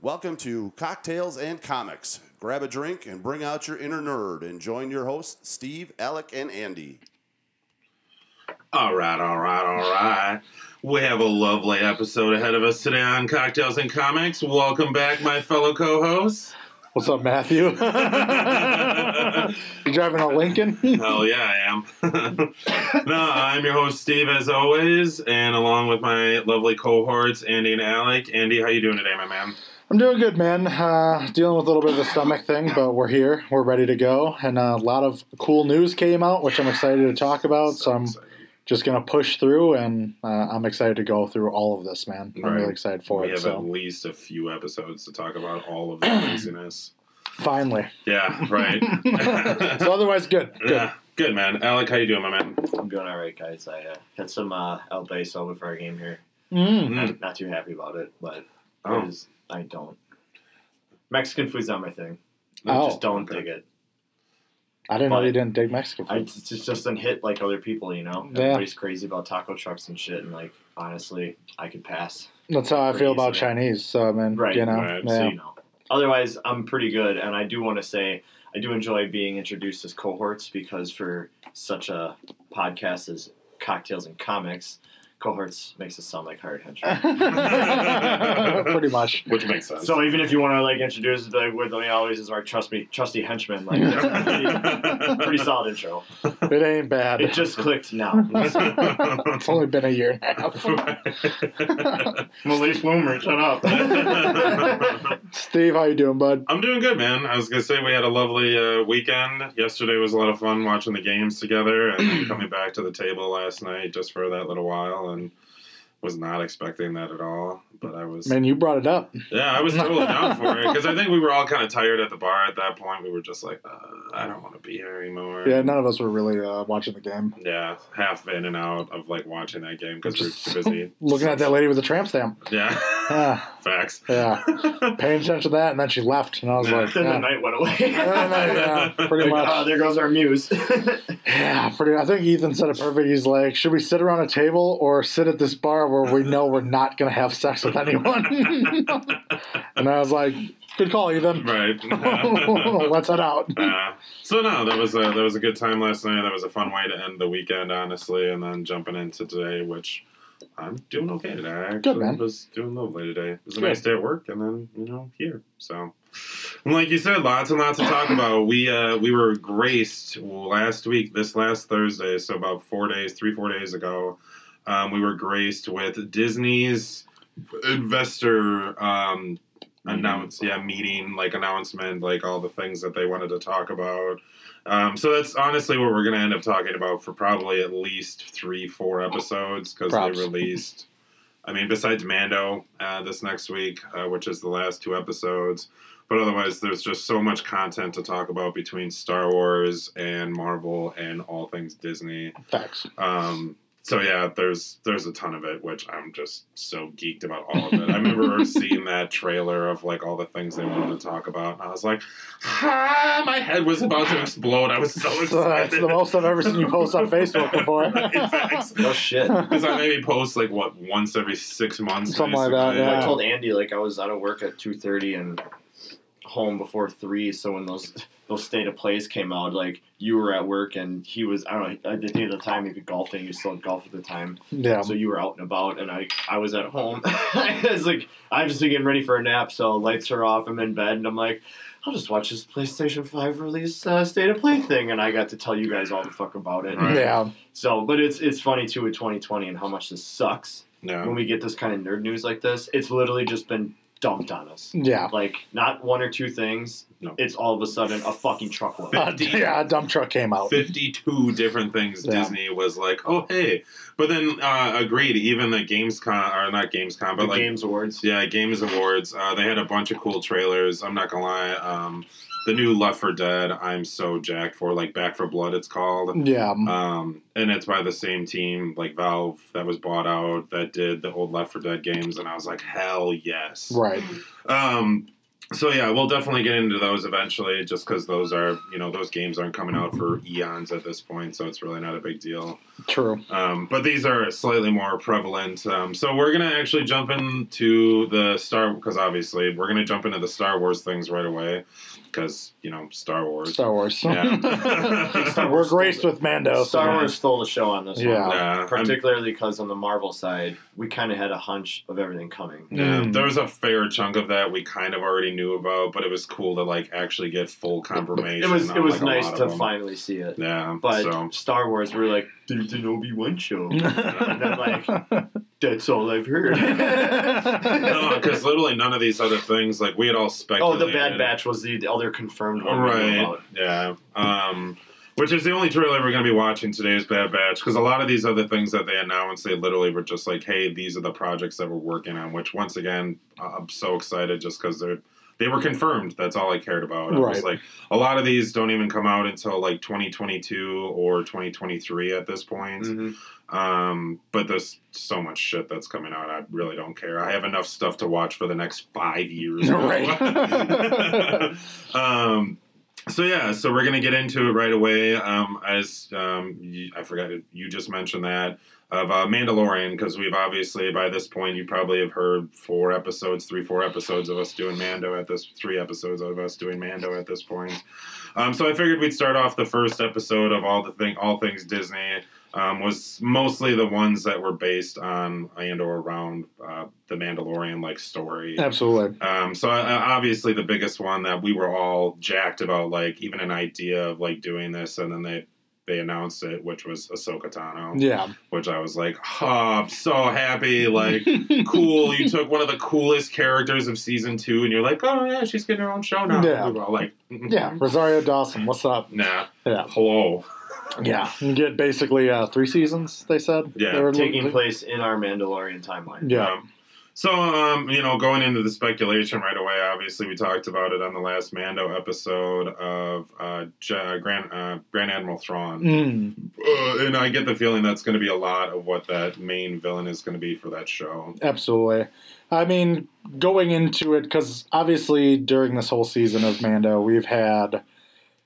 Welcome to Cocktails and Comics. Grab a drink and bring out your inner nerd and join your hosts, Steve, Alec, and Andy. All right, all right, all right. We have a lovely episode ahead of us today on Cocktails and Comics. Welcome back, my fellow co-hosts. What's up, Matthew? you driving a Lincoln? Hell yeah, I am. no, I'm your host, Steve, as always, and along with my lovely cohorts, Andy and Alec. Andy, how you doing today, my man? I'm doing good, man. Uh, dealing with a little bit of a stomach thing, but we're here. We're ready to go. And uh, a lot of cool news came out, which I'm excited to talk about. So I'm just going to push through, and uh, I'm excited to go through all of this, man. I'm really excited for we it. We have So at least a few episodes to talk about all of the craziness. finally. Yeah, right. so otherwise, good. Good. yeah, good man. Alec, how you doing, my man? I'm doing all right, guys. I uh, had some uh, El Beso before our game here. Mm. I'm not too happy about it, but Oh. it is- I don't. Mexican food's not my thing. Oh, I just don't okay. dig it. I didn't know But- you didn't dig Mexican I food. just, just doesn't hit like other people, you know. Yeah. Everybody's crazy about taco trucks and shit, and like honestly, I could pass. That's how I feel about. Chinese. So I mean, Right, you know, right. yeah. So you know. Otherwise, I'm pretty good, and I do want to say I do enjoy being introduced as cohorts because for such a podcast as Cocktails and Comics, cohorts makes us sound like hired henchmen. Pretty much. Which makes sense. So even if you want to like introduce it, like with me always is our trust me trusty henchman, like that's pretty, pretty solid intro. It ain't bad. It just clicked now. It's only been a year and a half. Malik Bloomer, shut up. Steve, how you doing, bud? I'm doing good, man. I was gonna say we had a lovely uh, weekend. Yesterday was a lot of fun watching the games together, and then coming back to the table last night just for that little while, and was not expecting that at all. But I was, Man, you brought it up. yeah, I was totally down for it because I think we were all kind of tired at the bar at that point. We were just like, uh, I don't want to be here anymore. Yeah, none of us were really uh, watching the game. Yeah, half in and out of like watching that game because we are too busy. Looking at that lady with the tramp stamp. Yeah, Yeah, facts. yeah. Paying attention to that, and then she left, and I was like, then the night went away. yeah, pretty much. oh, there goes our muse. yeah, pretty. I think Ethan said it perfect. He's like, should we sit around a table or sit at this bar where we know we're not going to have sex with anyone? and I was like, good call, Ethan. right. Let's head out. Uh, so no, that was a that was a good time last night. That was a fun way to end the weekend, honestly. And then jumping into today, which I'm doing okay today. I actually Good, man. was doing lovely today. It was a Good. nice day at work, and then you know here. So, and like you said, lots and lots to talk about. We uh, we were graced last week, this last Thursday, so about four days, three four days ago. Um, we were graced with Disney's investor um, announce yeah meeting like announcement like all the things that they wanted to talk about. Um, so that's honestly what we're going to end up talking about for probably at least three four episodes because they released i mean besides mando uh, this next week uh, which is the last two episodes. But otherwise there's just so much content to talk about between star wars and marvel and all things disney. Facts. um, so yeah, there's there's a ton of it, which I'm just so geeked about all of it. I remember seeing that trailer of like all the things they wanted to talk about, and I was like, ah, my head was about to explode. I was so So excited. that's the most I've ever seen you post on Facebook before. no shit. Because I maybe post like what once every six months, Something like that, yeah. I told Andy like I was out of work at two thirty and home before three. So when those those state of plays came out, like you were at work and he was I don't know. I think at the time he was golfing. You still golf at the time, yeah. so you were out and about, and I I was at home. I was like I'm just getting ready for a nap, so lights are off. I'm in bed, and I'm like. I'll just watch this PlayStation 5 release uh, state of play thing, and I got to tell you guys all the fuck about it. Right. Yeah. So, but it's it's funny too with 2020 and how much this sucks Yeah. when we get this kind of nerd news like this, it's literally just been dumped on us. Yeah. Like not one or two things. No. It's all of a sudden a fucking truckload. Uh, yeah, a dump truck came out. 52 different things Yeah. Disney was like, oh, hey. But then uh, agreed, even the Gamescom, or not Gamescom, but the like Games Awards. Yeah, Games Awards. Uh, they had a bunch of cool trailers. I'm not gonna lie. Um, the new Left 4 Dead, I'm so jacked for. Like Back 4 Blood, it's called. Yeah. Um, and it's by the same team, like Valve, that was bought out, that did the old Left 4 Dead games. And I was like, hell yes. Right. Um, so yeah, we'll definitely get into those eventually, just because those are you know those games aren't coming out for eons at this point, so it's really not a big deal. True. Um, but these are slightly more prevalent. Um, so we're gonna actually jump into the Star because obviously we're gonna jump into the Star Wars things right away because you know Star Wars. Star Wars. Yeah. Star We're graced with Mando. Star so- Wars stole the show on this Yeah. one. Yeah, Particularly because on the Marvel side, we kind of had a hunch of everything coming. Yeah, Mm. there was a fair chunk of that we kind of already knew about, but it was cool to like actually get full confirmation. It was on, it was like, nice to finally see it. Yeah, But so Star Wars, we are like, there's an Obi Wan show. and then like, that's all I've heard. no, because literally none of these other things like we had all speculated. oh, the Bad Batch was the other confirmed one. right? Yeah. Um, which is the only trailer we're going to be watching today is Bad Batch because a lot of these other things that they announced, they literally were just like, "Hey, these are the projects that we're working on." Which once again, uh, I'm so excited just because they're they were confirmed. That's all I cared about. I was like, a lot of these don't even come out until like 2022 or 2023 at this point. Mhm. Um, but there's so much shit that's coming out. I really don't care. I have enough stuff to watch for the next five years. Right. um, so yeah, so we're gonna get into it right away. Um, as um, I forgot you just mentioned that of uh, Mandalorian because we've obviously by this point you probably have heard four episodes, three, four episodes of us doing Mando at this, three episodes of us doing Mando at this point. Um, so I figured we'd start off the first episode of all the thing, all things Disney. Um, was mostly the ones that were based on and or around uh, the Mandalorian like story. Absolutely. Um, so uh, obviously the biggest one that we were all jacked about, like even an idea of like doing this, and then they they announced it, which was Ahsoka Tano, Yeah. which I was like, oh, I'm so happy, like cool. You took one of the coolest characters of season two, and you're like, oh yeah, she's getting her own show now. Yeah. We like. Yeah. Rosario Dawson. What's up? nah, Yeah. hello, Yeah. You get basically uh, three seasons. They said. Yeah. They were Taking looking- place in our Mandalorian timeline. Yeah. Um, so, um, you know, going into the speculation right away, obviously we talked about it on the last Mando episode of uh, J- Grand uh, Grand Admiral Thrawn, Mm. uh, and I get the feeling that's going to be a lot of what that main villain is going to be for that show. Absolutely. I mean, going into it, because obviously during this whole season of Mando, we've had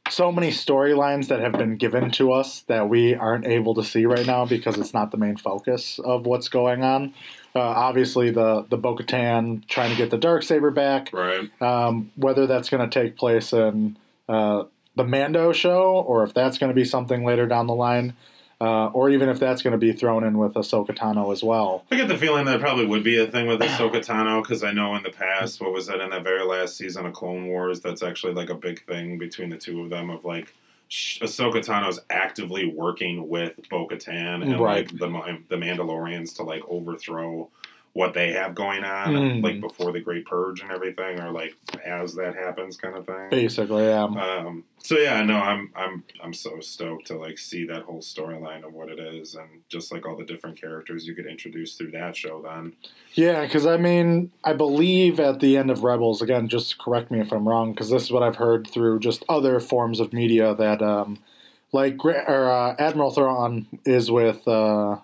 so many storylines that have been given to us that we aren't able to see right now because it's not the main focus of what's going on. Uh, obviously, the the Bo-Katan trying to get the dark saber back. Right? Um, whether that's going to take place in uh, the Mando show or if that's going to be something later down the line, uh, or even if that's going to be thrown in with Ahsoka Tano as well. I get the feeling that probably would be a thing with Ahsoka Tano because I know in the past, what was that in that very last season of Clone Wars? That's actually like a big thing between the two of them of like Ahsoka Tano's actively working with Bo Katan and Right. like the the Mandalorians to like overthrow what they have going on, Mm. like before the Great Purge and everything, or like as that happens, kind of thing. Basically, yeah. Um, so yeah, no, I'm I'm I'm so stoked to like see that whole storyline of what it is, and just like all the different characters you could introduce through that show. Then Yeah, because I mean, I believe at the end of Rebels, again, just correct me if I'm wrong, because this is what I've heard through just other forms of media that, um, like, or, uh, Admiral Thrawn is with, uh,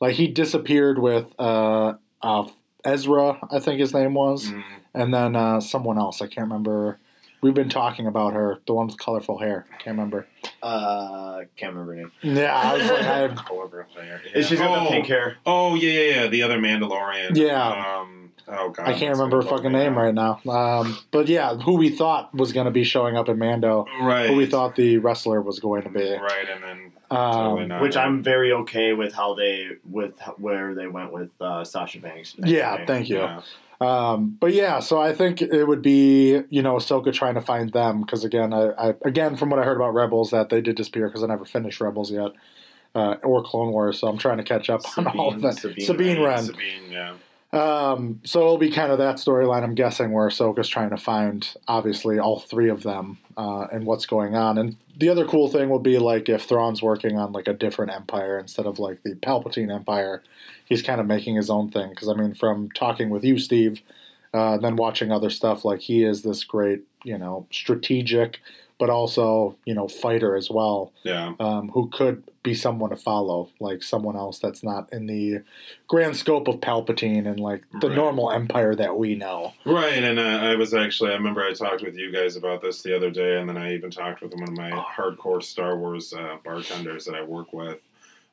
like, he disappeared with uh, uh, Ezra, I think his name was, and then uh, someone else. I can't remember. We've been talking about her, the one with colorful hair. Can't remember. Uh, can't remember her name. Yeah, I was like, I, however, there. Is She's got oh, the pink hair. Oh yeah, yeah, yeah. The other Mandalorian. Yeah. Um, oh god, I can't remember her fucking name out. right now. Um, but yeah, who we thought was going to be showing up in Mando. Right. who we thought the wrestler was going to be. Right, and then totally Um, not. Which I'm very okay with how they with where they went with uh, Sasha Banks. yeah, thank you. Yeah. Um, but yeah, so I think it would be you know Ahsoka trying to find them because again, I, I again from what I heard about Rebels that they did disappear because I never finished Rebels yet. Uh, or Clone Wars, so I'm trying to catch up on all of Sabine- that. Sabine Sabine, Wren. Wren. Sabine, yeah. Um, so it'll be kind of that storyline, I'm guessing, where Ahsoka's trying to find, obviously, all three of them uh, and what's going on. And the other cool thing will be, like, if Thrawn's working on, like, a different empire instead of, like, the Palpatine Empire, he's kind of making his own thing. Because, I mean, from talking with you, Steve, uh, then watching other stuff, like, he is this great, you know, strategic but also you know fighter as well, Yeah. um, who could be someone to follow, like someone else that's not in the grand scope of Palpatine and like the Right. normal Empire that we know. Right, and uh, I was actually, I remember I talked with you guys about this the other day, and then I even talked with one of my hardcore Star Wars uh, bartenders that I work with.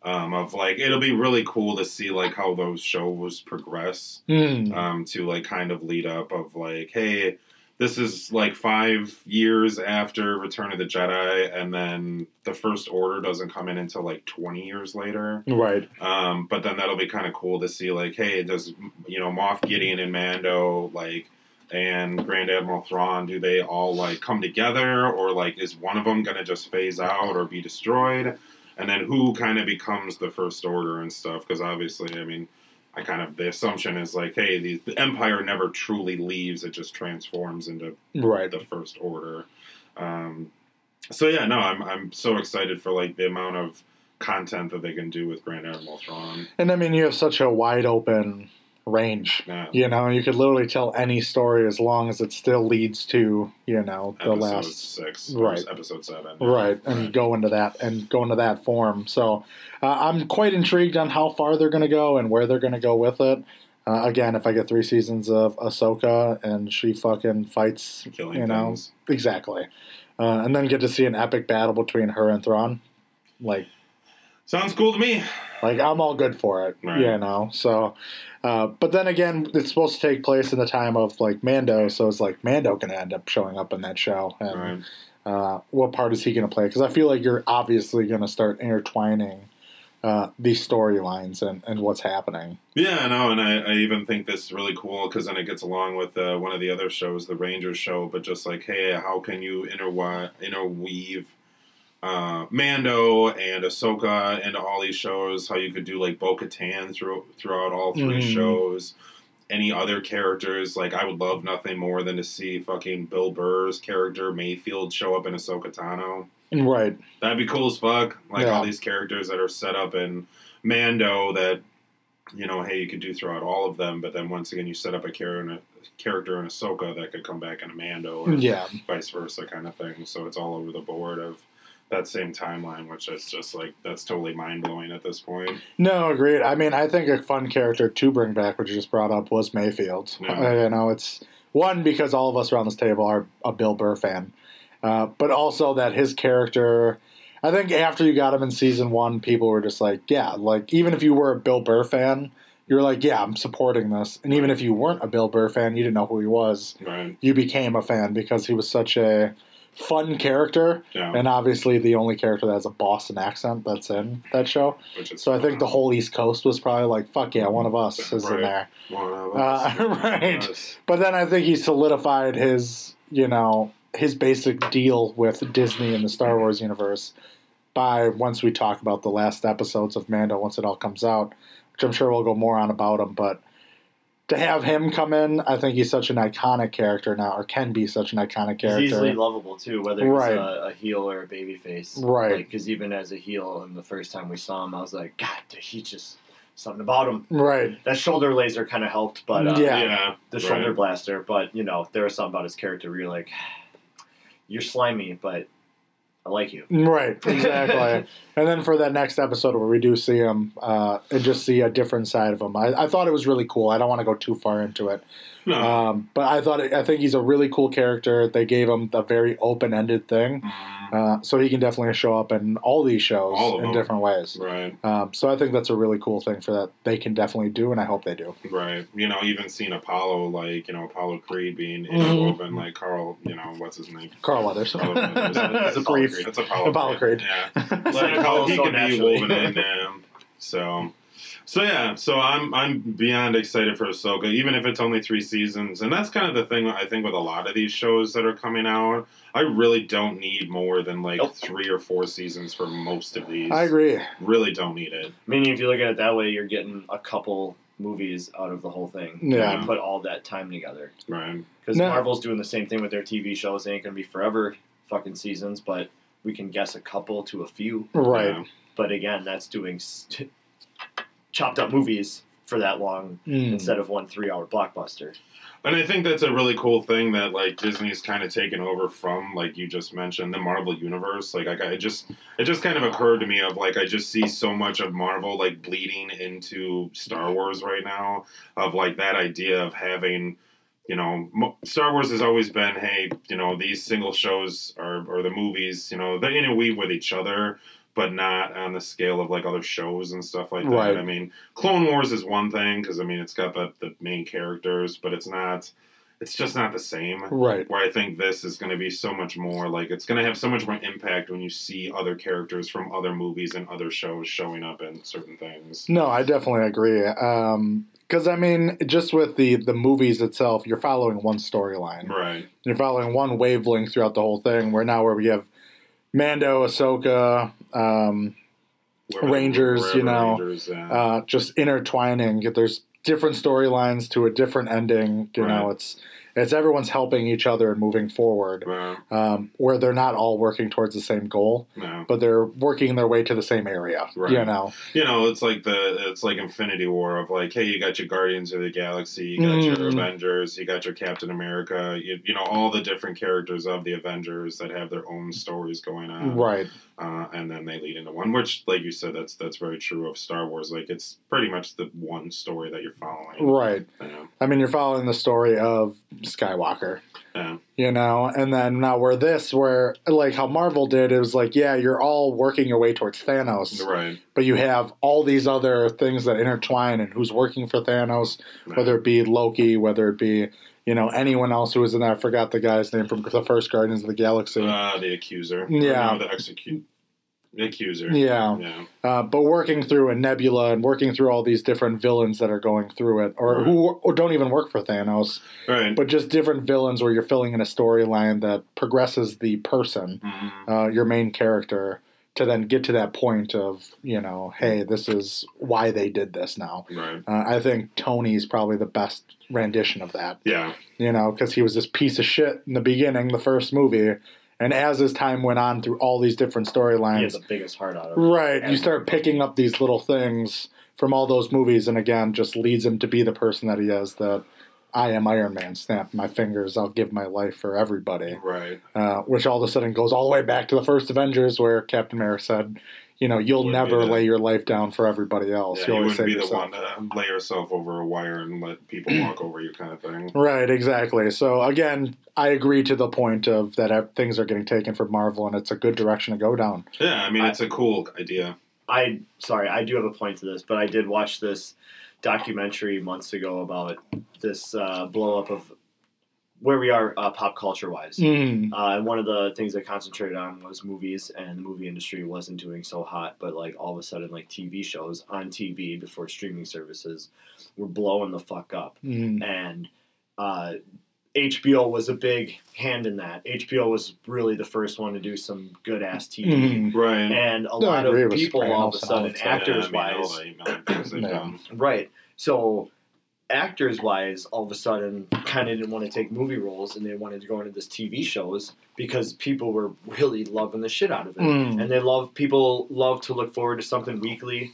Um, of like, it'll be really cool to see like how those shows progress. Hmm. um, to like kind of lead up of like, hey, this is like five years after Return of the Jedi, and then the First Order doesn't come in until like twenty years later. Right. Um, but then that'll be kind of cool to see like, hey, does you know Moff Gideon and Mando like and Grand Admiral Thrawn do they all like come together or like is one of them gonna just phase out or be destroyed? And then who kind of becomes the First Order and stuff? Because obviously, I mean, I kind of the assumption is like, hey, the, the Empire never truly leaves; it just transforms into Right. the First Order. Um, so yeah, no, I'm I'm so excited for like the amount of content that they can do with Grand Admiral Thrawn. And I mean, you have such a wide open range. You know, you could literally tell any story as long as it still leads to you know the episode last six, right. episode seven, right and go into that and go into that form. So uh, I'm quite intrigued on how far they're going to go and where they're going to go with it. Uh, again, if I get three seasons of Ahsoka and she fucking fights, killing you know, things. exactly, uh, and then get to see an epic battle between her and Thrawn, like Sounds cool to me. like I'm all good for it, Right. you know. So, uh, but then again, it's supposed to take place in the time of like Mando, so it's like Mando can end up showing up in that show, and Right. uh, what part is he going to play? Because I feel like you're obviously going to start intertwining uh, these storylines and, and what's happening. Yeah, no, and I, I even think this is really cool because then it gets along with uh, one of the other shows, the Rangers show. But just like, hey, how can you interwi- interweave uh, Mando and Ahsoka and all these shows? How you could do like Bo Katan through, throughout all 3 Mhm. shows. Any other characters? Like, I would love nothing more than to see fucking Bill Burr's character Mayfield show up in Ahsoka Tano. Right. That'd be cool as fuck. Like Yeah. all these characters that are set up in Mando that you know, hey, you could do throughout all of them, but then once again, you set up a character in a character in Ahsoka that could come back in a Mando or Yeah. vice versa kind of thing. So it's all over the board of that same timeline, which is just like that's totally mind blowing at this point. No, agreed. I mean, I think a fun character to bring back, which you just brought up, was Mayfield. Yeah. Uh, you know, it's one because all of us around this table are a Bill Burr fan, uh, but also that his character. I think after you got him in season one, people were just like, yeah, like even if you were a Bill Burr fan, you're like, yeah, I'm supporting this. And even if you weren't a Bill Burr fan, you didn't know who he was, Right. you became a fan because he was such a fun character, Yeah. and obviously the only character that has a Boston accent that's in that show. So I think the whole East Coast was probably like, fuck yeah, one of us is in there. One of Uh, right. Us. But then I think he solidified his, you know, his basic deal with Disney and the Star Wars universe by once we talk about the last episodes of Mando, once it all comes out, which I'm sure we'll go more on about him. But to have him come in, I think he's such an iconic character now, or can be such an iconic character. He's character. easily lovable too, whether he's Right. a, a heel or a baby face. Right. Because even as a heel, and the first time we saw him, I was like, God, he just something about him. Right. That shoulder laser kind of helped, but uh, Yeah. Yeah. the right. shoulder blaster. But you know, there was something about his character where you're like, you're slimy, but I like you. Right, exactly. and then for that next episode where we do see him uh, and just see a different side of him, I, I thought it was really cool. I don't want to go too far into it, No. um, but I thought I think he's a really cool character. They gave him the very open ended thing, uh, so he can definitely show up in all these shows All in them. different ways. right. Um, so I think that's a really cool thing for that they can definitely do, and I hope they do. Right. You know, even seeing Apollo, like, you know, Apollo Creed being interwoven, like Carl, you know, what's his name? Carl Weathers. Carl Weathers. It's a Apollo brief. Creed. It's Apollo, Apollo Creed. Yeah. Like, how Apollo he so could be naturally. woven in there. So, so yeah. So I'm I'm beyond excited for Ahsoka, even if it's only three seasons. And that's kind of the thing I think with a lot of these shows that are coming out. I really don't need more than like Nope. three or four seasons for most of these. I agree. Really don't need it. Meaning, if you look at it that way, you're getting a couple movies out of the whole thing. Yeah. You put all that time together. Right. Because No. Marvel's doing the same thing with their TV shows. They ain't going to be forever fucking seasons, but we can guess a couple to a few. Right. Yeah. But again, that's doing s- chopped up movies for that long Mm. instead of one three hour blockbuster. And I think that's a really cool thing that like Disney's kind of taken over from, like you just mentioned, the Marvel universe. Like I, got- it just it just kind of occurred to me of like I just see so much of Marvel like bleeding into Star Wars right now. Of like that idea of having, you know, Star Wars has always been, hey, you know, these single shows are or the movies, you know, they interweave with each other. But not on the scale of like other shows and stuff like that. Right. I mean, Clone Wars is one thing because I mean it's got the, the main characters, but it's not. It's just not the same. Right. Where I think this is going to be so much more like it's going to have so much more impact when you see other characters from other movies and other shows showing up in certain things. No, I definitely agree. Um, Because I mean, just with the the movies itself, you're following one storyline. Right. You're following one wavelength throughout the whole thing. Where now, where we have Mando, Ahsoka, um, Wherever- Rangers, you know, Rangers, yeah. uh, just intertwining. There's different storylines to a different ending. You know, it's it's everyone's helping each other and moving forward. Um, where they're not all working towards the same goal, no. but they're working their way to the same area. Right. You know. You know, it's like the it's like Infinity War of like, hey, you got your Guardians of the Galaxy, you got your Mm. Avengers, you got your Captain America, you, you know, all the different characters of the Avengers that have their own stories going on. Right. uh, and then they lead into one. Which, like you said, that's that's very true of Star Wars. Like it's pretty much the one story that you're following. Right. I mean, you're following the story of Skywalker, Yeah. you know, and then now we're this, where like how Marvel did, it was like, yeah, you're all working your way towards Thanos, Right. but you have all these other things that intertwine, and who's working for Thanos, whether it be Loki, whether it be you know anyone else who was in there. I forgot the guy's name from the first Guardians of the Galaxy. uh, the accuser. Yeah. The execute. The accuser. yeah, Yeah. uh, but working through a Nebula and working through all these different villains that are going through it, or Right. who or don't even work for Thanos. Right. but just different villains where you're filling in a storyline that progresses the person, Mhm. uh, your main character, to then get to that point of you know, hey, this is why they did this now. Right. Uh, I think Tony's probably the best rendition of that, Yeah. you know, because he was this piece of shit in the beginning, the first movie, and as his time went on through all these different storylines, He had storylines, the biggest heart out of right, you start picking up these little things from all those movies, and again, just leads him to be the person that he is. That I am Iron Man. Snap my fingers. I'll give my life for everybody. Right. Uh, which all of a sudden goes all the way back to the first Avengers, where Captain America said, "You know, you'll Wouldn't never the- lay your life down for everybody else. Yeah, you you always wouldn't be save the one to lay yourself over a wire and let people walk over you, kind of thing. Right, exactly. So again, I agree to the point of that things are getting taken from Marvel, and it's a good direction to go down. Yeah, I mean, I- it's a cool idea. I sorry, I do have a point to this, but I did watch this documentary months ago about this uh, blow up of where we are uh, pop culture wise. Mm. Uh, and one of the things I concentrated on was movies, and the movie industry wasn't doing so hot. But like all of a sudden, like TV shows on TV before streaming services were blowing the fuck up, Mm. and uh, HBO was a big hand in that. HBO was really the first one to do some good ass TV. Mm. Right. And a No, lot of people all of a Sopranos and all sudden, actors Yeah, I mean, all wise, the eight million things they've Yeah. done. Right. So actors wise, all of a sudden kind of didn't want to take movie roles and they wanted to go into this TV shows because people were really loving the shit out of it. Mm. And they love people love to look forward to something weekly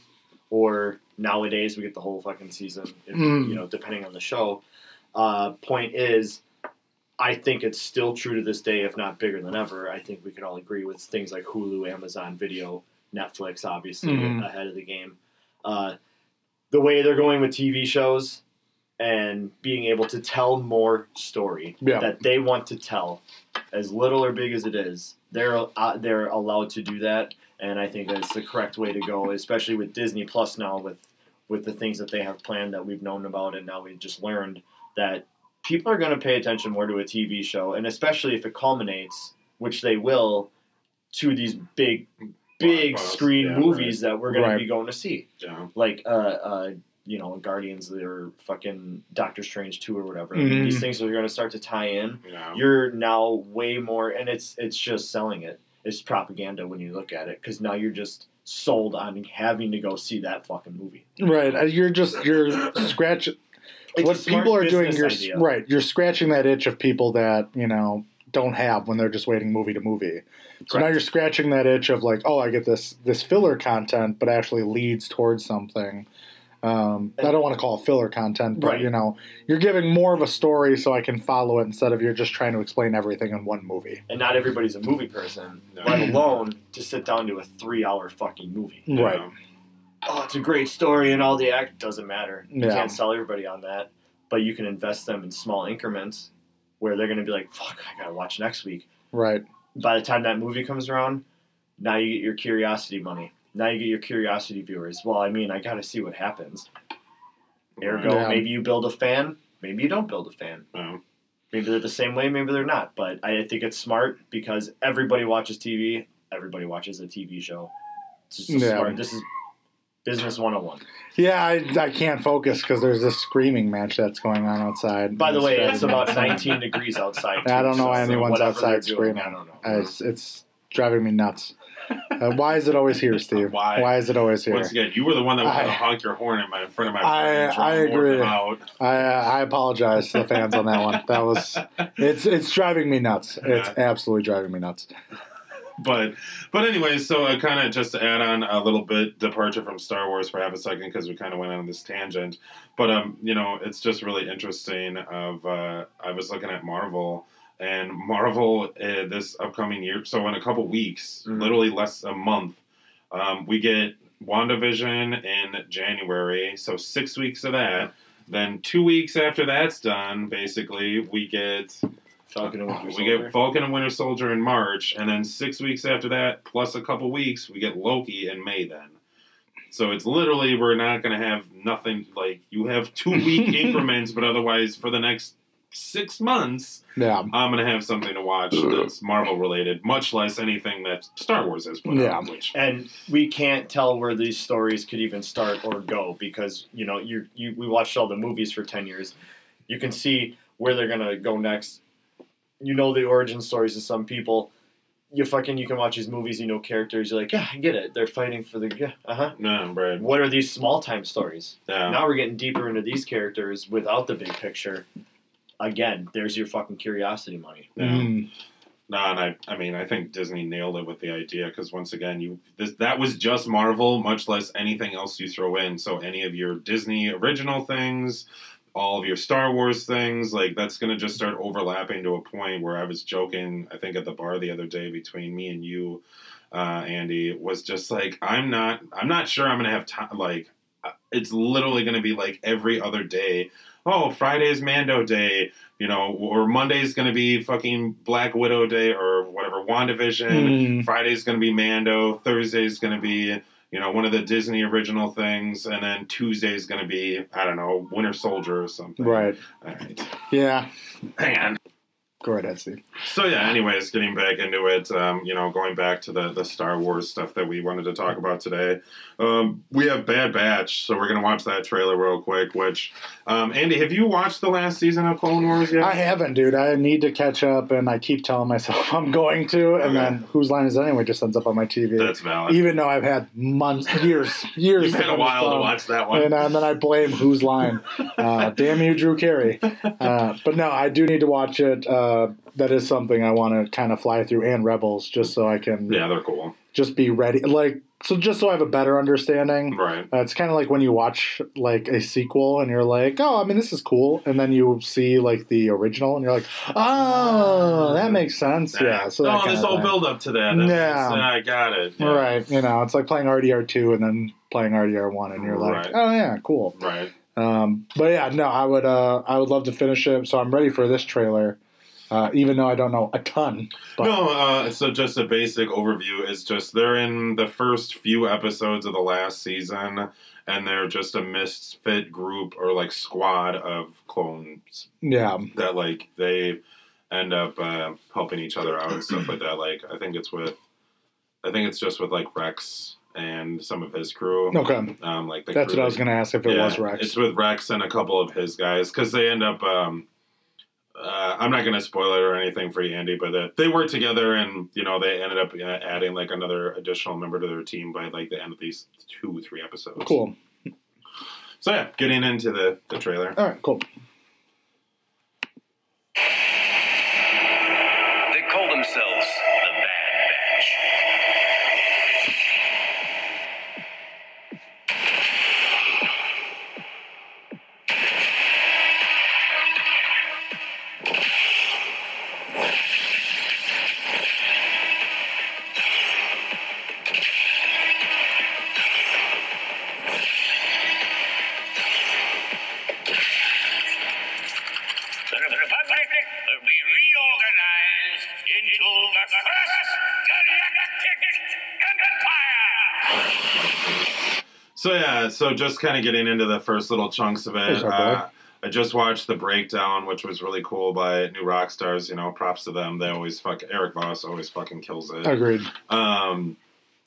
or nowadays we get the whole fucking season, if, Mm. you know, depending on the show. Uh, point is I think it's still true to this day, if not bigger than ever. I think we can all agree with things like Hulu, Amazon Video, Netflix, obviously Mhm. ahead of the game. Uh, the way they're going with TV shows and being able to tell more story Yeah. that they want to tell, as little or big as it is, they're uh, they're allowed to do that, and I think that's the correct way to go, especially with Disney Plus now with with the things that they have planned that we've known about, and now we've just learned that people are going to pay attention more to a TV show, and especially if it culminates, which they will, to these big, big screen yeah, movies that we're going Right. to be going to see, Yeah. like uh, uh, you know, Guardians or fucking Doctor Strange two or whatever. Mhm. These things are going to start to tie in. Yeah. You're now way more, and it's it's just selling it. It's propaganda when you look at it, because now you're just sold on having to go see that fucking movie. Right, uh, you're just you're scratching. It's what people are doing, you're idea. right. You're scratching that itch of people that you know don't have when they're just waiting movie to movie. So now you're scratching that itch of like, oh, I get this this filler content, but actually leads towards something. Um, I don't want to call it filler content, but Right. you know, you're giving more of a story so I can follow it instead of you're just trying to explain everything in one movie. And not everybody's a movie person, No. let alone to sit down to a three-hour fucking movie. Right. Yeah. Oh, it's a great story and all the act doesn't matter. You Yeah. can't sell everybody on that, but you can invest them in small increments where they're going to be like, "Fuck, I gotta watch next week." Right. By the time that movie comes around, now you get your curiosity money. Now you get your curiosity viewers. Well, I mean, I got to see what happens. Ergo, Yeah. maybe you build a fan, maybe you don't build a fan. Maybe they're the same way, maybe they're not. But I think it's smart because everybody watches TV. Everybody watches a TV show. It's just Yeah. smart. This is business 101. Yeah, I, I can't focus because there's this screaming match that's going on outside. By the way, it's about 19 degrees outside. I don't know why so anyone's outside doing, screaming. I don't know. It's, it's driving me nuts. Uh, why is it always here, Steve? Why? is it always here? Once again, you were the one that wanted to I- honk your horn in, my, in front of my I- I to warn them agree. Out. I uh, I apologize to the fans on that one. That was it's it's driving me nuts. It's Yeah. absolutely driving me nuts. but but anyway, so I kind of just to add on a little bit departure from Star Wars for half a second because we kind of went on this tangent. But um, you know, it's just really interesting. Of uh, I was looking at Marvel and Marvel uh, this upcoming year. So in a couple weeks, Mhm. literally less a month, um, we get WandaVision in January. So six weeks of that. Then two weeks after that's done, basically we get Falcon and Winter we get Falcon and Winter Soldier in March, and then six weeks after that, plus a couple weeks, we get Loki in May. Then, so it's literally we're not going to have nothing like you have two week increments, but otherwise for the next six months, Yeah. I'm going to have something to watch that's Marvel related, much less anything that Star Wars has put Yeah. out. Which and we can't tell where these stories could even start or go because you know you you we watched all the movies for 10 years you can see where they're gonna go next you know the origin stories of some people you fucking you can watch these movies you know characters you're like yeah i get it they're fighting for the yeah uh-huh no, Brad. what are these small time stories Yeah. now we're getting deeper into these characters without the big picture again there's your fucking curiosity money Yeah. Mm. No, and I, I mean, I think Disney nailed it with the idea because once again, you this that was just Marvel, much less anything else you throw in. So any of your Disney original things, all of your Star Wars things, like that's gonna just start overlapping to a point where I was joking, I think at the bar the other day between me and you, uh, Andy, was just like I'm not, I'm not sure I'm gonna have time. Like, it's literally gonna be like every other day. Oh, Friday's Mando Day you know, or Monday's going to be fucking Black Widow Day or whatever, WandaVision. Mm. Friday's going to be Mando. Thursday's going to be, you know, one of the Disney original things. And then Tuesday's going to be, I don't know, Winter Soldier or something. Right. All right. Yeah. Hang on. Go ahead, Steve. So, yeah, anyways, getting back into it, um, you know, going back to the, the Star Wars stuff that we wanted to talk about today. Um, we have Bad Batch, so we're going to watch that trailer real quick, which, um, Andy, have you watched the last season of Clone Wars yet? I haven't, dude. I need to catch up, and I keep telling myself I'm going to, and Okay. then whose line is it anyway just ends up on my TV. That's valid. Even though I've had months, years, years. You've had to a while to watch that one. And, uh, and then I blame whose line. Uh, damn you, Drew Carey. Uh, but no, I do need to watch it. Uh, that is something I want to kind of fly through, and Rebels, just so I can Yeah, they're cool. just be ready. Like, so just so I have a better understanding. Right. Uh, it's kind of like when you watch like a sequel and you're like, oh, I mean, this is cool, and then you see like the original and you're like, oh, that makes sense. Yeah. So oh, this whole thing. build up to that. That Yeah. I got it. Yeah. Right. You know, it's like playing RDR two and then playing RDR one, and you're like, Right. oh yeah, cool. Right. Um, but yeah, no, I would uh, I would love to finish it. So I'm ready for this trailer, uh, even though I don't know a ton. But No, uh, so just a basic overview is just they're in the first few episodes of the last season, and they're just a misfit group or like squad of clones yeah, that like they end up uh, helping each other out and stuff like that. Like I think it's with, I think it's just with like Rex and some of his crew. okay, Um, like the that's what I was gonna ask if it was Rex. It's with Rex and a couple of his guys because they end up. Um, uh, I'm not going to spoil it or anything for you, Andy, but uh, they work together, and you know they ended up uh, adding like another additional member to their team by like the end of these two, three episodes. Cool. So yeah, getting into the the trailer. All right, cool. Yeah, so just kind of getting into the first little chunks of it. There's our boy. Uh, I just watched the breakdown, which was really cool by New Rockstars. You know, props to them. They always fuck. Eric Voss always fucking kills it. Agreed. Um,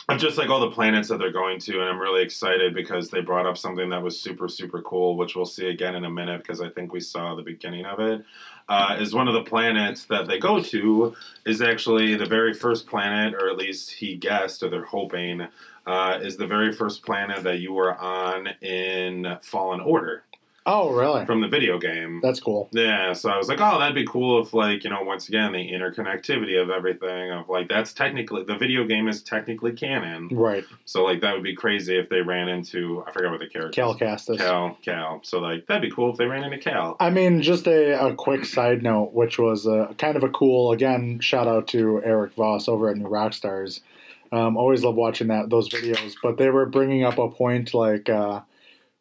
I'm just like all the planets that they're going to, and I'm really excited because they brought up something that was super, super cool, which we'll see again in a minute because I think we saw the beginning of it. Uh, is one of the planets that they go to is actually the very first planet, or at least he guessed, or they're hoping, uh, is the very first planet that you were on in Fallen Order Oh, really? from the video game. That's cool. Yeah, so I was like, oh, that'd be cool if, like, you know, once again, the interconnectivity of everything, of like, that's technically, the video game is technically canon. Right. So, like, that would be crazy if they ran into, I forgot what the character Cal Kestis. Cal, Cal. So, like, that'd be cool if they ran into Cal. I mean, just a, a quick side note, which was uh, kind of a cool, again, shout out to Eric Voss over at New Rockstars. Um, always love watching that those videos, but they were bringing up a point like uh,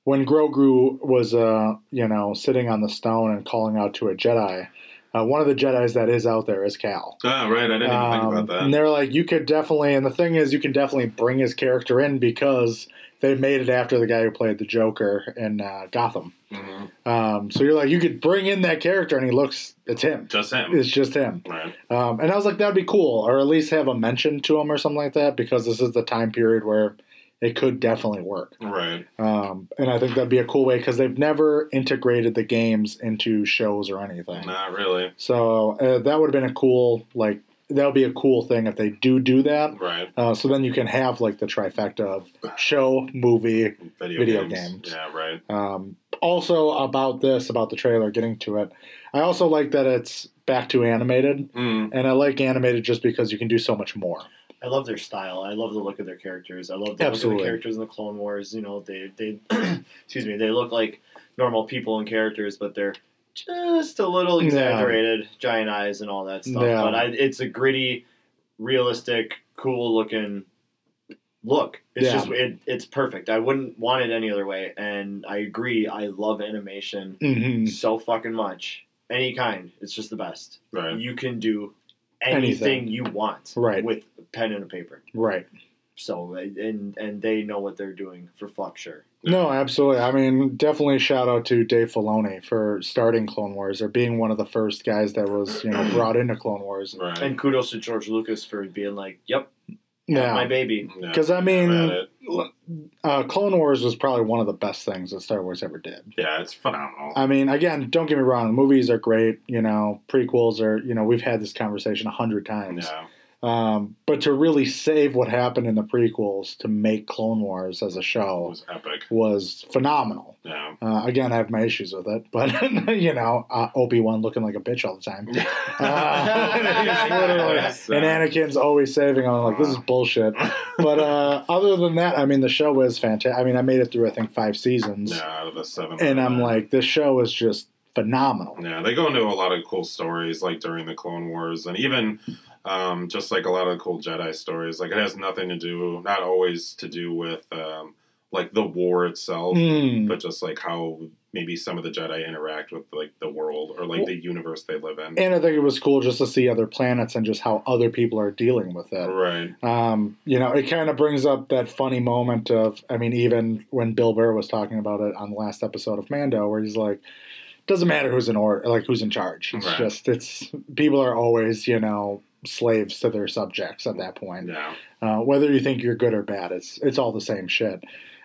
when Grogu was, uh, you know, sitting on the stone and calling out to a Jedi. Uh, one of the Jedi's that is out there is Cal. Oh, right. I didn't even think Um, about that. And they're like, you could definitely, and the thing is, you can definitely bring his character in because they made it after the guy who played the Joker in uh, Gotham. Mhm. Um, so you're like, you could bring in that character, and he looks, it's him. Just him. It's just him. Right. Um, and I was like, that'd be cool, or at least have a mention to him or something like that, because this is the time period where it could definitely work. Right. Um, and I think that'd be a cool way because they've never integrated the games into shows or anything. Not really. So uh, that would have been a cool, like, that would be a cool thing if they do do that. Right. Uh, so then you can have like the trifecta of show, movie, Video, Video games. games. Yeah, right. Um, also about this, about the trailer, getting to it, I also like that it's back to animated, Mm. and I like animated just because you can do so much more. I love their style. I love the look of their characters. I love the Absolutely. look of the characters in the Clone Wars. You know, they they excuse me, they look like normal people and characters, but they're just a little Yeah. exaggerated, giant eyes and all that stuff. Yeah. But I, it's a gritty, realistic, cool looking look. It's Yeah. just it, it's perfect. I wouldn't want it any other way. And I agree. I love animation Mm-hmm. so fucking much. Any kind. It's just the best. Right. You can do anything, Anything. you want Right. with a pen and a paper. Right. So and and they know what they're doing for fuck sure. No, absolutely. I mean, definitely shout out to Dave Filoni for starting Clone Wars or being one of the first guys that was, you know, brought into Clone Wars. Right. And kudos to George Lucas for being like, "Yep, Yeah. my baby." Because I I'm mean, uh, Clone Wars was probably one of the best things that Star Wars ever did. Yeah, it's phenomenal. I mean, again, don't get me wrong. Movies are great. You know, prequels are. You know, we've had this conversation a hundred times. yeah. Um, but to really save what happened in the prequels to make Clone Wars as a show was epic. was phenomenal. Yeah. Uh, again, I have my issues with it, but you know, uh, Obi Wan looking like a bitch all the time. Uh, and Anakin's always saving him. I'm like, this is bullshit. But uh, other than that, I mean, the show is fantastic. I mean, I made it through, I think, five seasons, Yeah, out of the seven. and I'm like, this show is just phenomenal. Yeah, they go into a lot of cool stories, like during the Clone Wars, and even um, just like a lot of the cool Jedi stories. Like it has nothing to do, not always to do with um, like the war itself, Mm. but just like how maybe some of the Jedi interact with like the world or like Well- the universe they live in. And I think it was cool just to see other planets and just how other people are dealing with it. Right. Um, you know, it kind of brings up that funny moment of, I mean, even when Bill Burr was talking about it on the last episode of Mando, where he's like, doesn't matter who's in order, like who's in charge. It's Right. just, it's people are always, you know, slaves to their subjects at that point. Yeah. Uh, whether you think you're good or bad, it's it's all the same shit.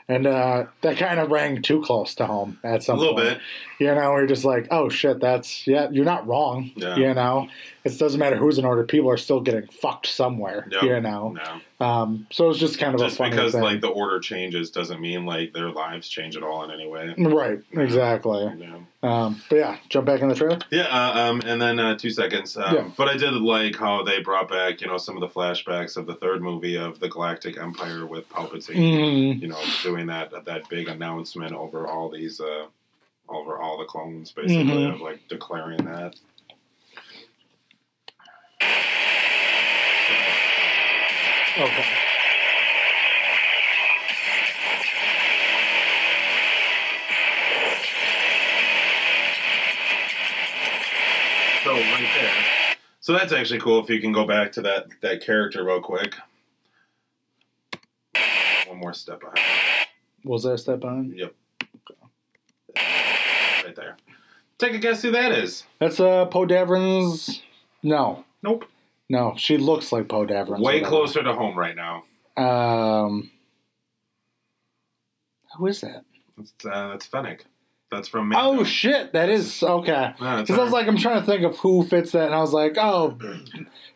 And uh, that kind of rang too close to home at A some little point. bit. You know, we're just like, oh shit, that's yeah, you're not wrong. Yeah. You know, it doesn't matter who's in order; people are still getting fucked somewhere. Yep. You know, No. um, so it's just kind of Just a funny because thing. like the order changes doesn't mean like their lives change at all in any way. right, exactly. Yeah. Um, but yeah, jump back in the trailer. Yeah, uh, um, and then uh, two seconds. Um, Yeah. But I did like how they brought back, you know, some of the flashbacks of the third movie of the Galactic Empire with Palpatine. Mm, You know, doing that that big announcement over all these, uh, over all the clones, basically, Mhm. of like declaring that. Okay. So right there. So that's actually cool. If you can go back to that that character real quick. One more step behind. Was that a step on? Yep. Right there. Take a guess who that is. That's uh Poe Dameron's. No, Nope. No, she looks like Poe Dameron's. Way closer to home right now. Um, who is that? That's, uh, that's Fennec. That's from Oh shit, that is okay. No, Because I was like, I'm trying to think of who fits that, and I was like, oh, Bo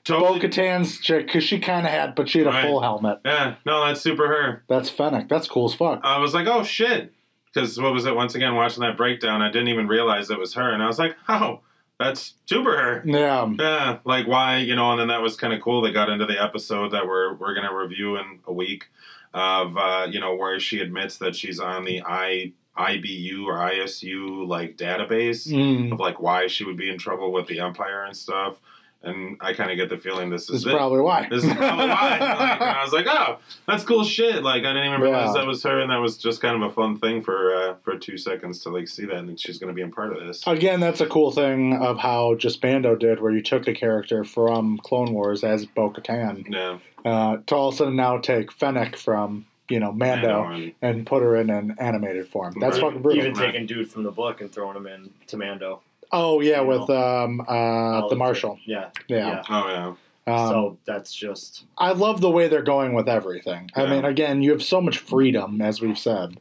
Totally- Katan's chick, because she kind of had, but she had a Right. full helmet. Yeah, no, that's super her. That's Fennec. That's cool as fuck. I was like, oh shit. Because what was it? Once again, watching that breakdown, I didn't even realize it was her. And I was like, oh, that's super her. yeah. Yeah, like why, you know, and then that was kind of cool. They got into the episode that we're we're gonna review in a week of uh, you know, where she admits that she's on the I IBU or ISU like database Mm, of like why she would be in trouble with the Empire and stuff. And I kind of get the feeling this this is is it. probably why. This is probably why. Like, and I was like, oh, that's cool shit. Like, I didn't even realize Yeah. that was her, and that was just kind of a fun thing for uh, for two seconds to like see that, and she's going to be a part of this. Again, that's a cool thing of how just Mando did, where you took a character from Clone Wars as Bo Katan Yeah, uh, to all of a sudden now take Fennec from, you know, Mando, and- and put her in an animated form. That's Right. fucking brutal. Even Right. taking dude from the book and throwing him in to Mando. Oh, yeah, you with um, uh, the Marshall. Marshal. Yeah. Yeah. Oh yeah, Um, so that's just I love the way they're going with everything. I mean, again, you have so much freedom, as we've said.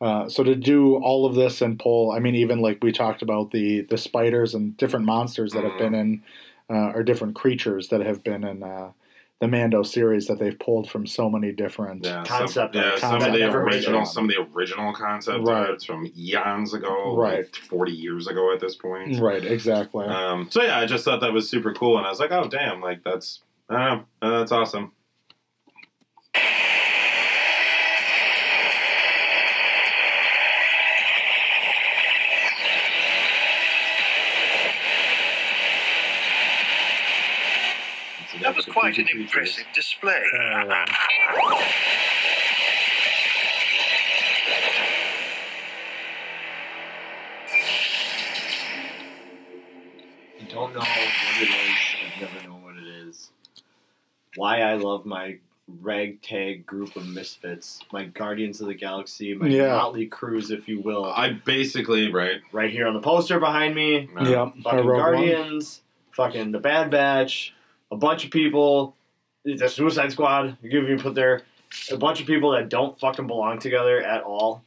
Uh, so to do all of this and pull, I mean, even like we talked about the the spiders and different monsters that have Mhm. been in, uh, or different creatures that have been in uh, the Mando series that they've pulled from so many different. yeah. Concept Some, yeah, art. some of the original, some of the original concept Right. from eons ago, Right. like forty years ago at this point. Right, exactly. Um, so yeah, I just thought that was super cool, and I was like, oh damn, like that's, I don't know, uh, that's awesome. That was quite an impressive display. Uh, I don't know what it is. I've never known what it is. Why I love my ragtag group of misfits, my Guardians of the Galaxy, my Yeah. Motley Crews, if you will. I basically right. right here on the poster behind me. yep, I Fucking wrote one. Guardians, fucking the Bad Batch, a bunch of people, the Suicide Squad. You give me put there a bunch of people that don't fucking belong together at all,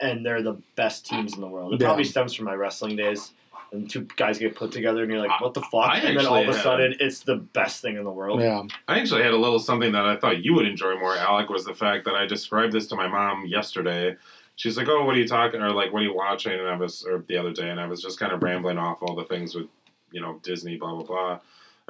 and they're the best teams in the world. It Yeah. probably stems from my wrestling days. And two guys get put together, and you're like, "What the fuck?" I and then all of a actually had- sudden, it's the best thing in the world. Yeah, I actually had a little something that I thought you would enjoy more, Alec, was the fact that I described this to my mom yesterday. She's like, "Oh, what are you talking?" Or like, "What are you watching?" And I was, or the other day, and I was just kind of rambling off all the things with, you know, Disney, blah blah blah.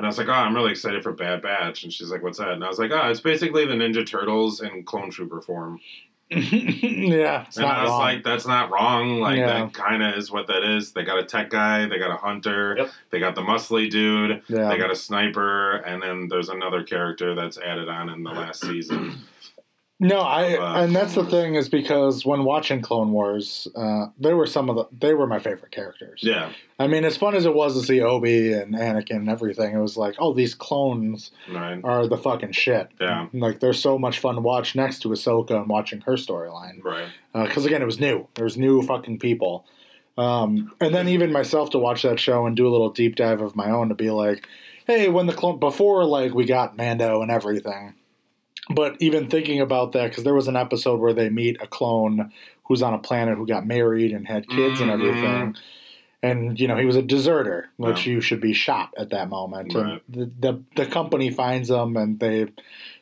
And I was like, "Oh, I'm really excited for Bad Batch." And she's like, "What's that?" And I was like, "Oh, it's basically the Ninja Turtles in Clone Trooper form." yeah, it's and not I was wrong. like, "That's not wrong. Like Yeah. that kind of is what that is. They got a tech guy, they got a hunter, Yep. they got the muscly dude." yeah. They got a sniper, and then there's another character that's added on in the last season. No, I Uh, and that's the thing is because when watching Clone Wars, uh, they were some of the they were my favorite characters. Yeah, I mean, as fun as it was to see Obi and Anakin and everything, it was like, oh, these clones right. are the fucking shit. Yeah. like they're so much fun to watch next to Ahsoka and watching her storyline. Right. Because again, it was new. There was new fucking people. Um, and then even myself to watch that show and do a little deep dive of my own to be like, hey, when the clone before like we got Mando and everything, but even thinking about that because there was an episode where they meet a clone who's on a planet who got married and had kids and Mhm. everything. And you know he was a deserter, which Yeah. you should be shot at that moment. Right. And the, the the company finds him, and they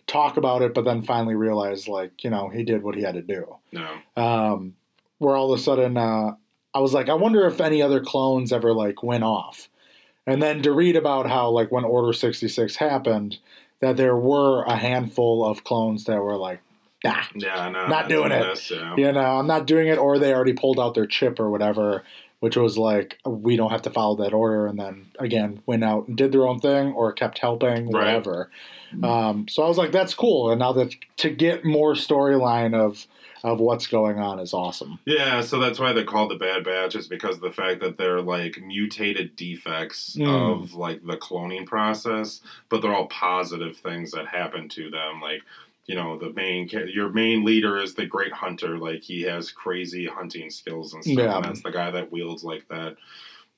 talk about it, but then finally realize like you know he did what he had to do No. um, where all of a sudden uh, I was like, I wonder if any other clones ever like went off. And then to read about how like when Order sixty six happened, that there were a handful of clones that were like, nah, Yeah. No. Not doing it. This, yeah. you know, I'm not doing it, or they already pulled out their chip or whatever, which was like, we don't have to follow that order, and then again went out and did their own thing or kept helping, Right. whatever. Um, so I was like, that's cool. And now that to get more storyline of of what's going on is awesome. Yeah, so that's why they're called the Bad Batch, is because of the fact that they're like mutated defects Mm. of like the cloning process, but they're all positive things that happen to them. Like, you know, the main your main leader is the Great Hunter. Like, he has crazy hunting skills and stuff. Yeah. And that's the guy that wields like that.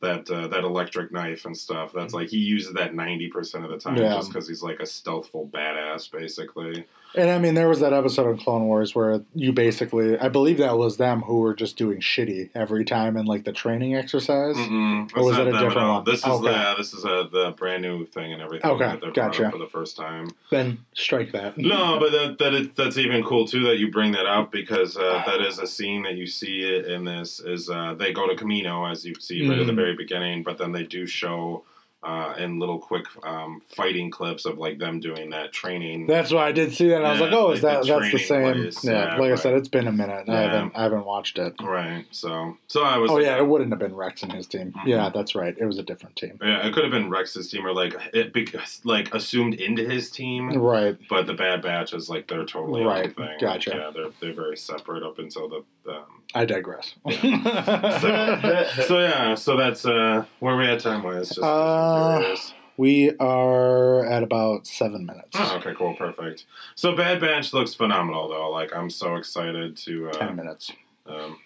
That uh, that electric knife and stuff. That's like he uses that ninety percent of the time, Yeah. just because he's like a stealthful badass, basically. And I mean, there was that episode of Clone Wars where you basically, I believe that was them who were just doing shitty every time in like the training exercise. Mm-mm, Or was it a different one? This is Okay. yeah, this is a the brand new thing and everything Okay, that gotcha. for the first time. Then strike that. No, but that, that it, that's even cool too that you bring that up because uh, that is a scene that you see in this is uh, they go to Kamino as you see right at the Mhm. very beginning, but then they do show uh, in little quick um, fighting clips of like them doing that training. That's why I did see that. And I was like, oh, like is that the that's the same? place. Yeah, Yeah, like I said, it's been a minute. I haven't I haven't watched it. right. So so I was. Oh yeah, it wouldn't have been Rex and his team. Mhm. Yeah, that's right. It was a different team. Yeah, it could have been Rex's team or like it be, like assumed into his team. Right. But the Bad Batch is like their totally Right, thing. gotcha. yeah, they're they're very separate up until the. Um, I digress. so, so yeah, so that's uh where we at time wise. Just Uh, curious. we are at about seven minutes. Oh, okay, cool, perfect. So Bad Batch looks phenomenal though. Like I'm so excited to. Ten Uh, minutes. um,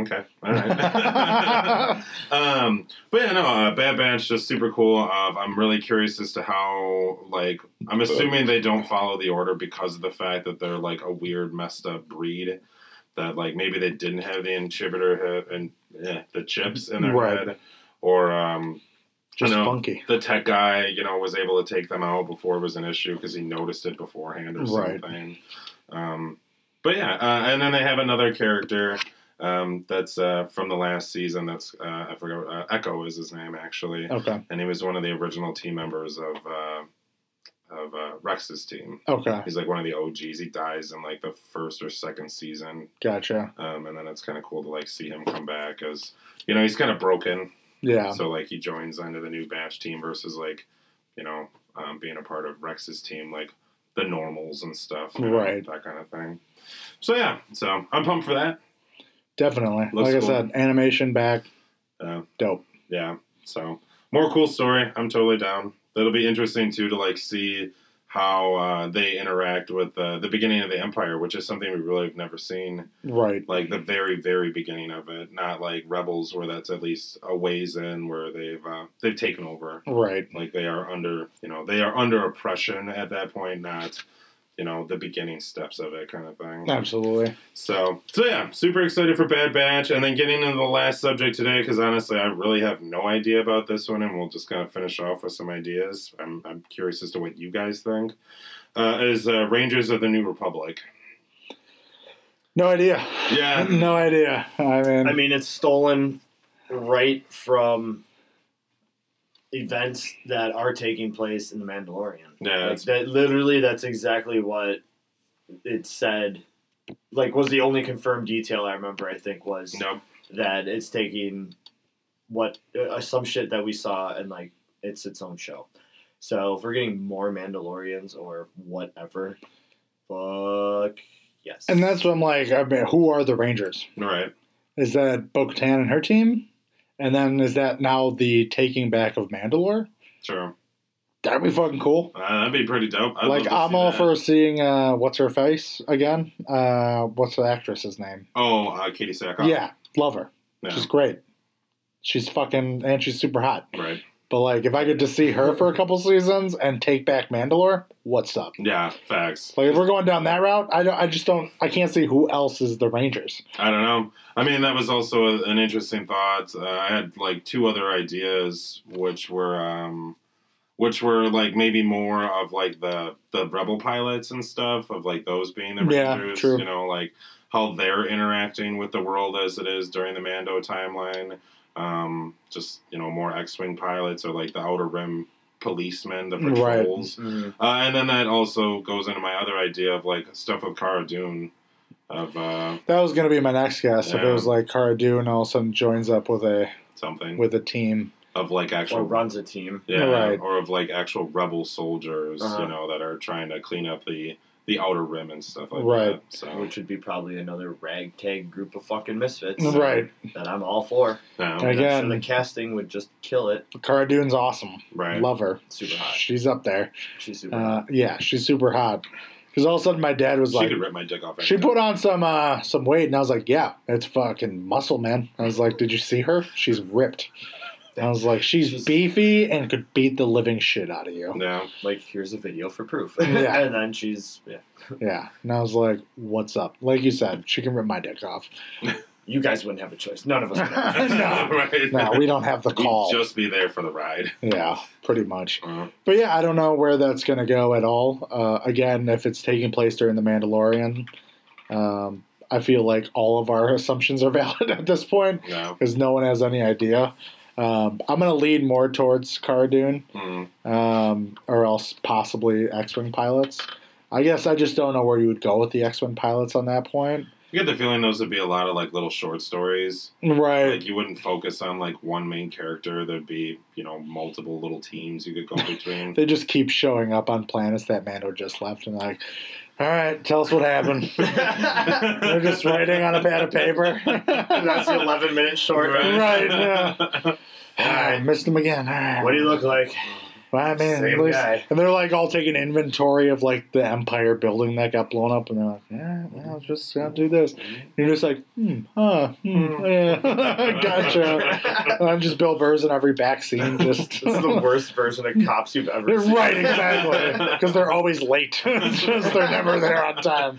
okay, all right. um, but yeah, no, uh, Bad Batch just super cool. Uh, I'm really curious as to how like I'm assuming they don't follow the order because of the fact that they're like a weird, messed up breed. That like maybe they didn't have the inhibitor and eh, the chips in their Right. head, or um, Just know. funky. the tech guy, you know, was able to take them out before it was an issue because he noticed it beforehand or Right. something. Um, but yeah, uh, and then they have another character um, that's uh, from the last season. That's uh, I forgot. Uh, Echo is his name actually, Okay. and he was one of the original team members of uh, of uh, Rex's team. Okay. He's like one of the OGs. He dies in like the first or second season, Gotcha. um, and then it's kind of cool to like see him come back as you know he's kind of broken. Yeah. So like he joins under the new batch team versus like, you know, um, being a part of Rex's team, like the normals and stuff, you know, Right. that kind of thing. So yeah, so I'm pumped for that. Definitely. Looks like I said, animation back. Uh, Dope. yeah, so more cool story. I'm totally down. That'll be interesting too to like see how uh, they interact with uh, the beginning of the Empire, which is something we really have never seen. Right. Like the very, very beginning of it, not like Rebels, where that's at least a ways in where they've uh, they've taken over. Right. like they are under you know they are under oppression at that point not you know the beginning steps of it kind of thing Absolutely. so so yeah super excited for bad batch and then getting into the last subject today because honestly i really have no idea about this one and we'll just kind of finish off with some ideas i'm, I'm curious as to what you guys think uh, is uh, rangers of the new republic No idea. Yeah. No idea. I mean, I mean, it's stolen right from events that are taking place in the Mandalorian. yeah Like that, literally, that's exactly what it said. Like, was the only confirmed detail I remember. I think was no that it's taking what uh, some shit that we saw and like it's its own show. So if we're getting more Mandalorians or whatever, fuck yes. and that's what I'm like. I mean, who are the Rangers? right Is that Bo Katan and her team? And then is that now the taking back of Mandalore? sure That'd be fucking cool. uh, that'd be pretty dope I'd like I'm all that. for seeing uh, what's her face again. Uh, what's the actress's name? oh uh, Katee Sackhoff Yeah, love her. Yeah. She's great. She's fucking and she's super hot. right But like, if I get to see her for a couple seasons and take back Mandalore, what's up? Yeah, facts. Like, if we're going down that route, I don't. I just don't. I can't see who else is the Rangers. I don't know. I mean, that was also a, an interesting thought. Uh, I had like two other ideas, which were, um, which were like maybe more of like the the rebel pilots and stuff of like those being the Yeah, rangers. true. You know, like how they're interacting with the world as it is during the Mando timeline. Um, just you know, more X-wing pilots or like the Outer Rim policemen, the Right. patrols. Mm. Uh, and then that also goes into my other idea of like stuff with Cara Dune. Of uh, That was gonna be my next guess. If it was like Cara Dune all of a sudden joins up with a something with a team. of like actual or actual runs a team. yeah, Right. or of like actual rebel soldiers, Uh-huh. you know, that are trying to clean up the the outer rim and stuff like Right. that. So Which would be probably another ragtag group of fucking misfits. Right. That I'm all for. no, Okay. I'm Again- sure the casting would just kill it. Cara Dune's awesome. right. Love her. Super hot. She's up there. She's super Uh, hot. yeah, she's super hot. Because all of a sudden my dad was she like, could rip my dick off. she anytime. put on some uh, some weight, and I was like, yeah, it's fucking muscle, man. I was like, did you see her? She's ripped. I was like, she's beefy and could beat the living shit out of you. No. Like, here's a video for proof. Yeah. and then she's, yeah. Yeah. And I was like, what's up? Like you said, she can rip my dick off. You guys wouldn't have a choice. None of us would have a choice. No. right. No, we don't have the We'd call. just be there for the ride. Yeah, pretty much. Uh, But yeah, I don't know where that's going to go at all. Uh, again, if it's taking place during The Mandalorian, um, I feel like all of our assumptions are valid at this point no. because no one has any idea. Um, I'm going to lean more towards Cara Dune Mm. um, or else possibly X Wing pilots. I guess I just don't know where you would go with the X Wing pilots on that point. You get the feeling those would be a lot of like little short stories. Right. Like you wouldn't focus on like one main character. There'd be you know multiple little teams you could go between. They just keep showing up on planets that Mando just left and like, all right, tell us what happened. They're just writing on a pad of paper. That's the 11 minute short. Right, yeah. I missed him again. All right. What do you look like? Well, I mean, Same at least- guy. And they're like all taking inventory of like the Empire building that got blown up, and they're like, "Yeah, well, just gotta do this." And you're just like, "Hmm, huh, hmm, yeah, gotcha." And I'm just Bill Burr's in every back scene, just This is the worst version of cops you've ever seen. right, exactly, because they're always late. Just they're never there on time.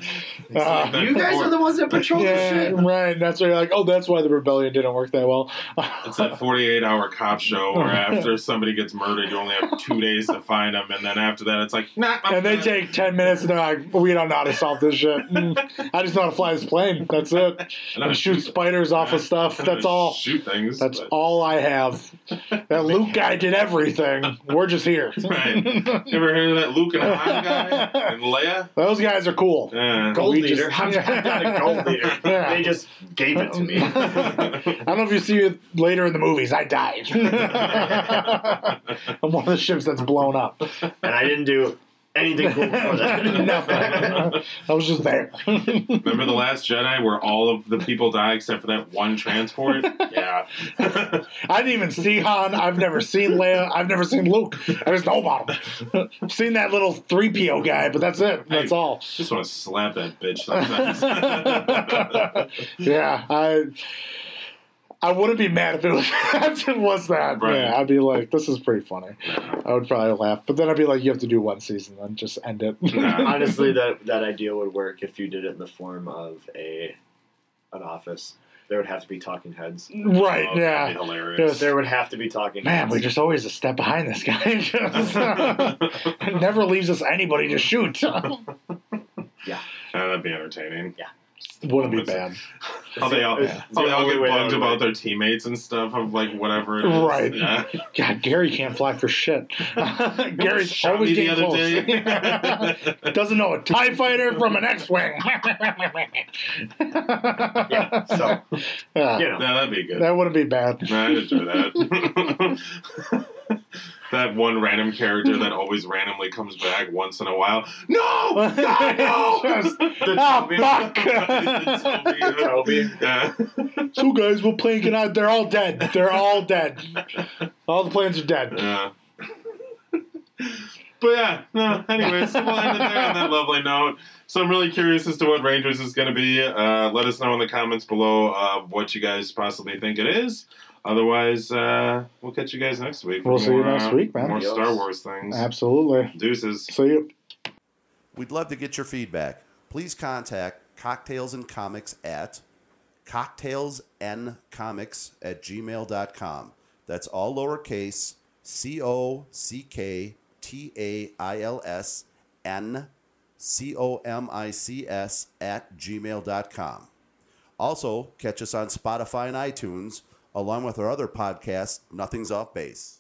Uh, You guys four- are the ones that patrol the yeah, shit. right. That's why you're like, oh, that's why the rebellion didn't work that well. It's that 48 hour cop show where after somebody gets murdered, you only have two days to find them, and then after that, it's like, nah. I'm And they done. take 10 minutes and they're like, we don't know how to solve this shit. Mm, I just know how to fly this plane. That's it. And And shoot spiders off of stuff. That's all. Shoot things. That's but- all I have. That Luke guy did everything. We're just here. Right. You ever heard of that Luke and Han guy and Leia? Those guys are cool. Yeah. Gold We leader. just- I'm not a gold leader. Yeah. They just gave it to me. I don't know if you see it later in the movies. I died. I'm one of the ships that's blown up. And I didn't do anything cool before that. Nothing. I was just there. Remember the Last Jedi where all of the people die except for that one transport? Yeah. I didn't even see Han. I've never seen Leia. I've never seen Luke. I just know about him. I've seen that little 3PO guy, but that's it. That's all. Just want to slap that bitch sometimes. yeah, I I wouldn't be mad if it was, if it was that. Right. Yeah, I'd be like, this is pretty funny. I would probably laugh. But then I'd be like, you have to do one season, then just end it. Yeah. Honestly, that that idea would work if you did it in the form of a an office. There would have to be talking heads. right, Oh, yeah. be hilarious. There would have to be talking Man, heads. we're just always a step behind this guy. Just- uh, never leaves us anybody to shoot. Yeah, uh, that'd be entertaining. Wouldn't be bad. How they all, Yeah. how they all get bugged about work. their teammates and stuff of like whatever it is. Right. Yeah. God, Gary can't fly for shit. Gary's Shot always me the getting other close. day. Doesn't know a TIE fighter from an X-Wing. Yeah, so, Yeah, you know. Yeah, that'd be good. that wouldn't be bad. I'd enjoy that. that one random character that always randomly comes back once in a while. No! God, no! Just- The oh, Toby- fuck! Toby. Yeah. so guys, we're playing out. They're all dead. They're all dead. All the planes are dead. Yeah. But yeah, no, anyways, we'll end it there on that lovely note. So I'm really curious as to what Rangers is going to be. Uh, let us know in the comments below uh, what you guys possibly think it is. Otherwise, uh, we'll catch you guys next week. for We'll see you more, next uh, week, man. More Yes. Star Wars things. Absolutely. Deuces. See you. We'd love to get your feedback. Please contact Cocktails and Comics at cocktailsncomics at gmail.com. That's all lowercase C O C K T A I L S N C O M I C S at gmail.com. Also, catch us on Spotify and iTunes, along with our other podcast, Nothing's Off Base.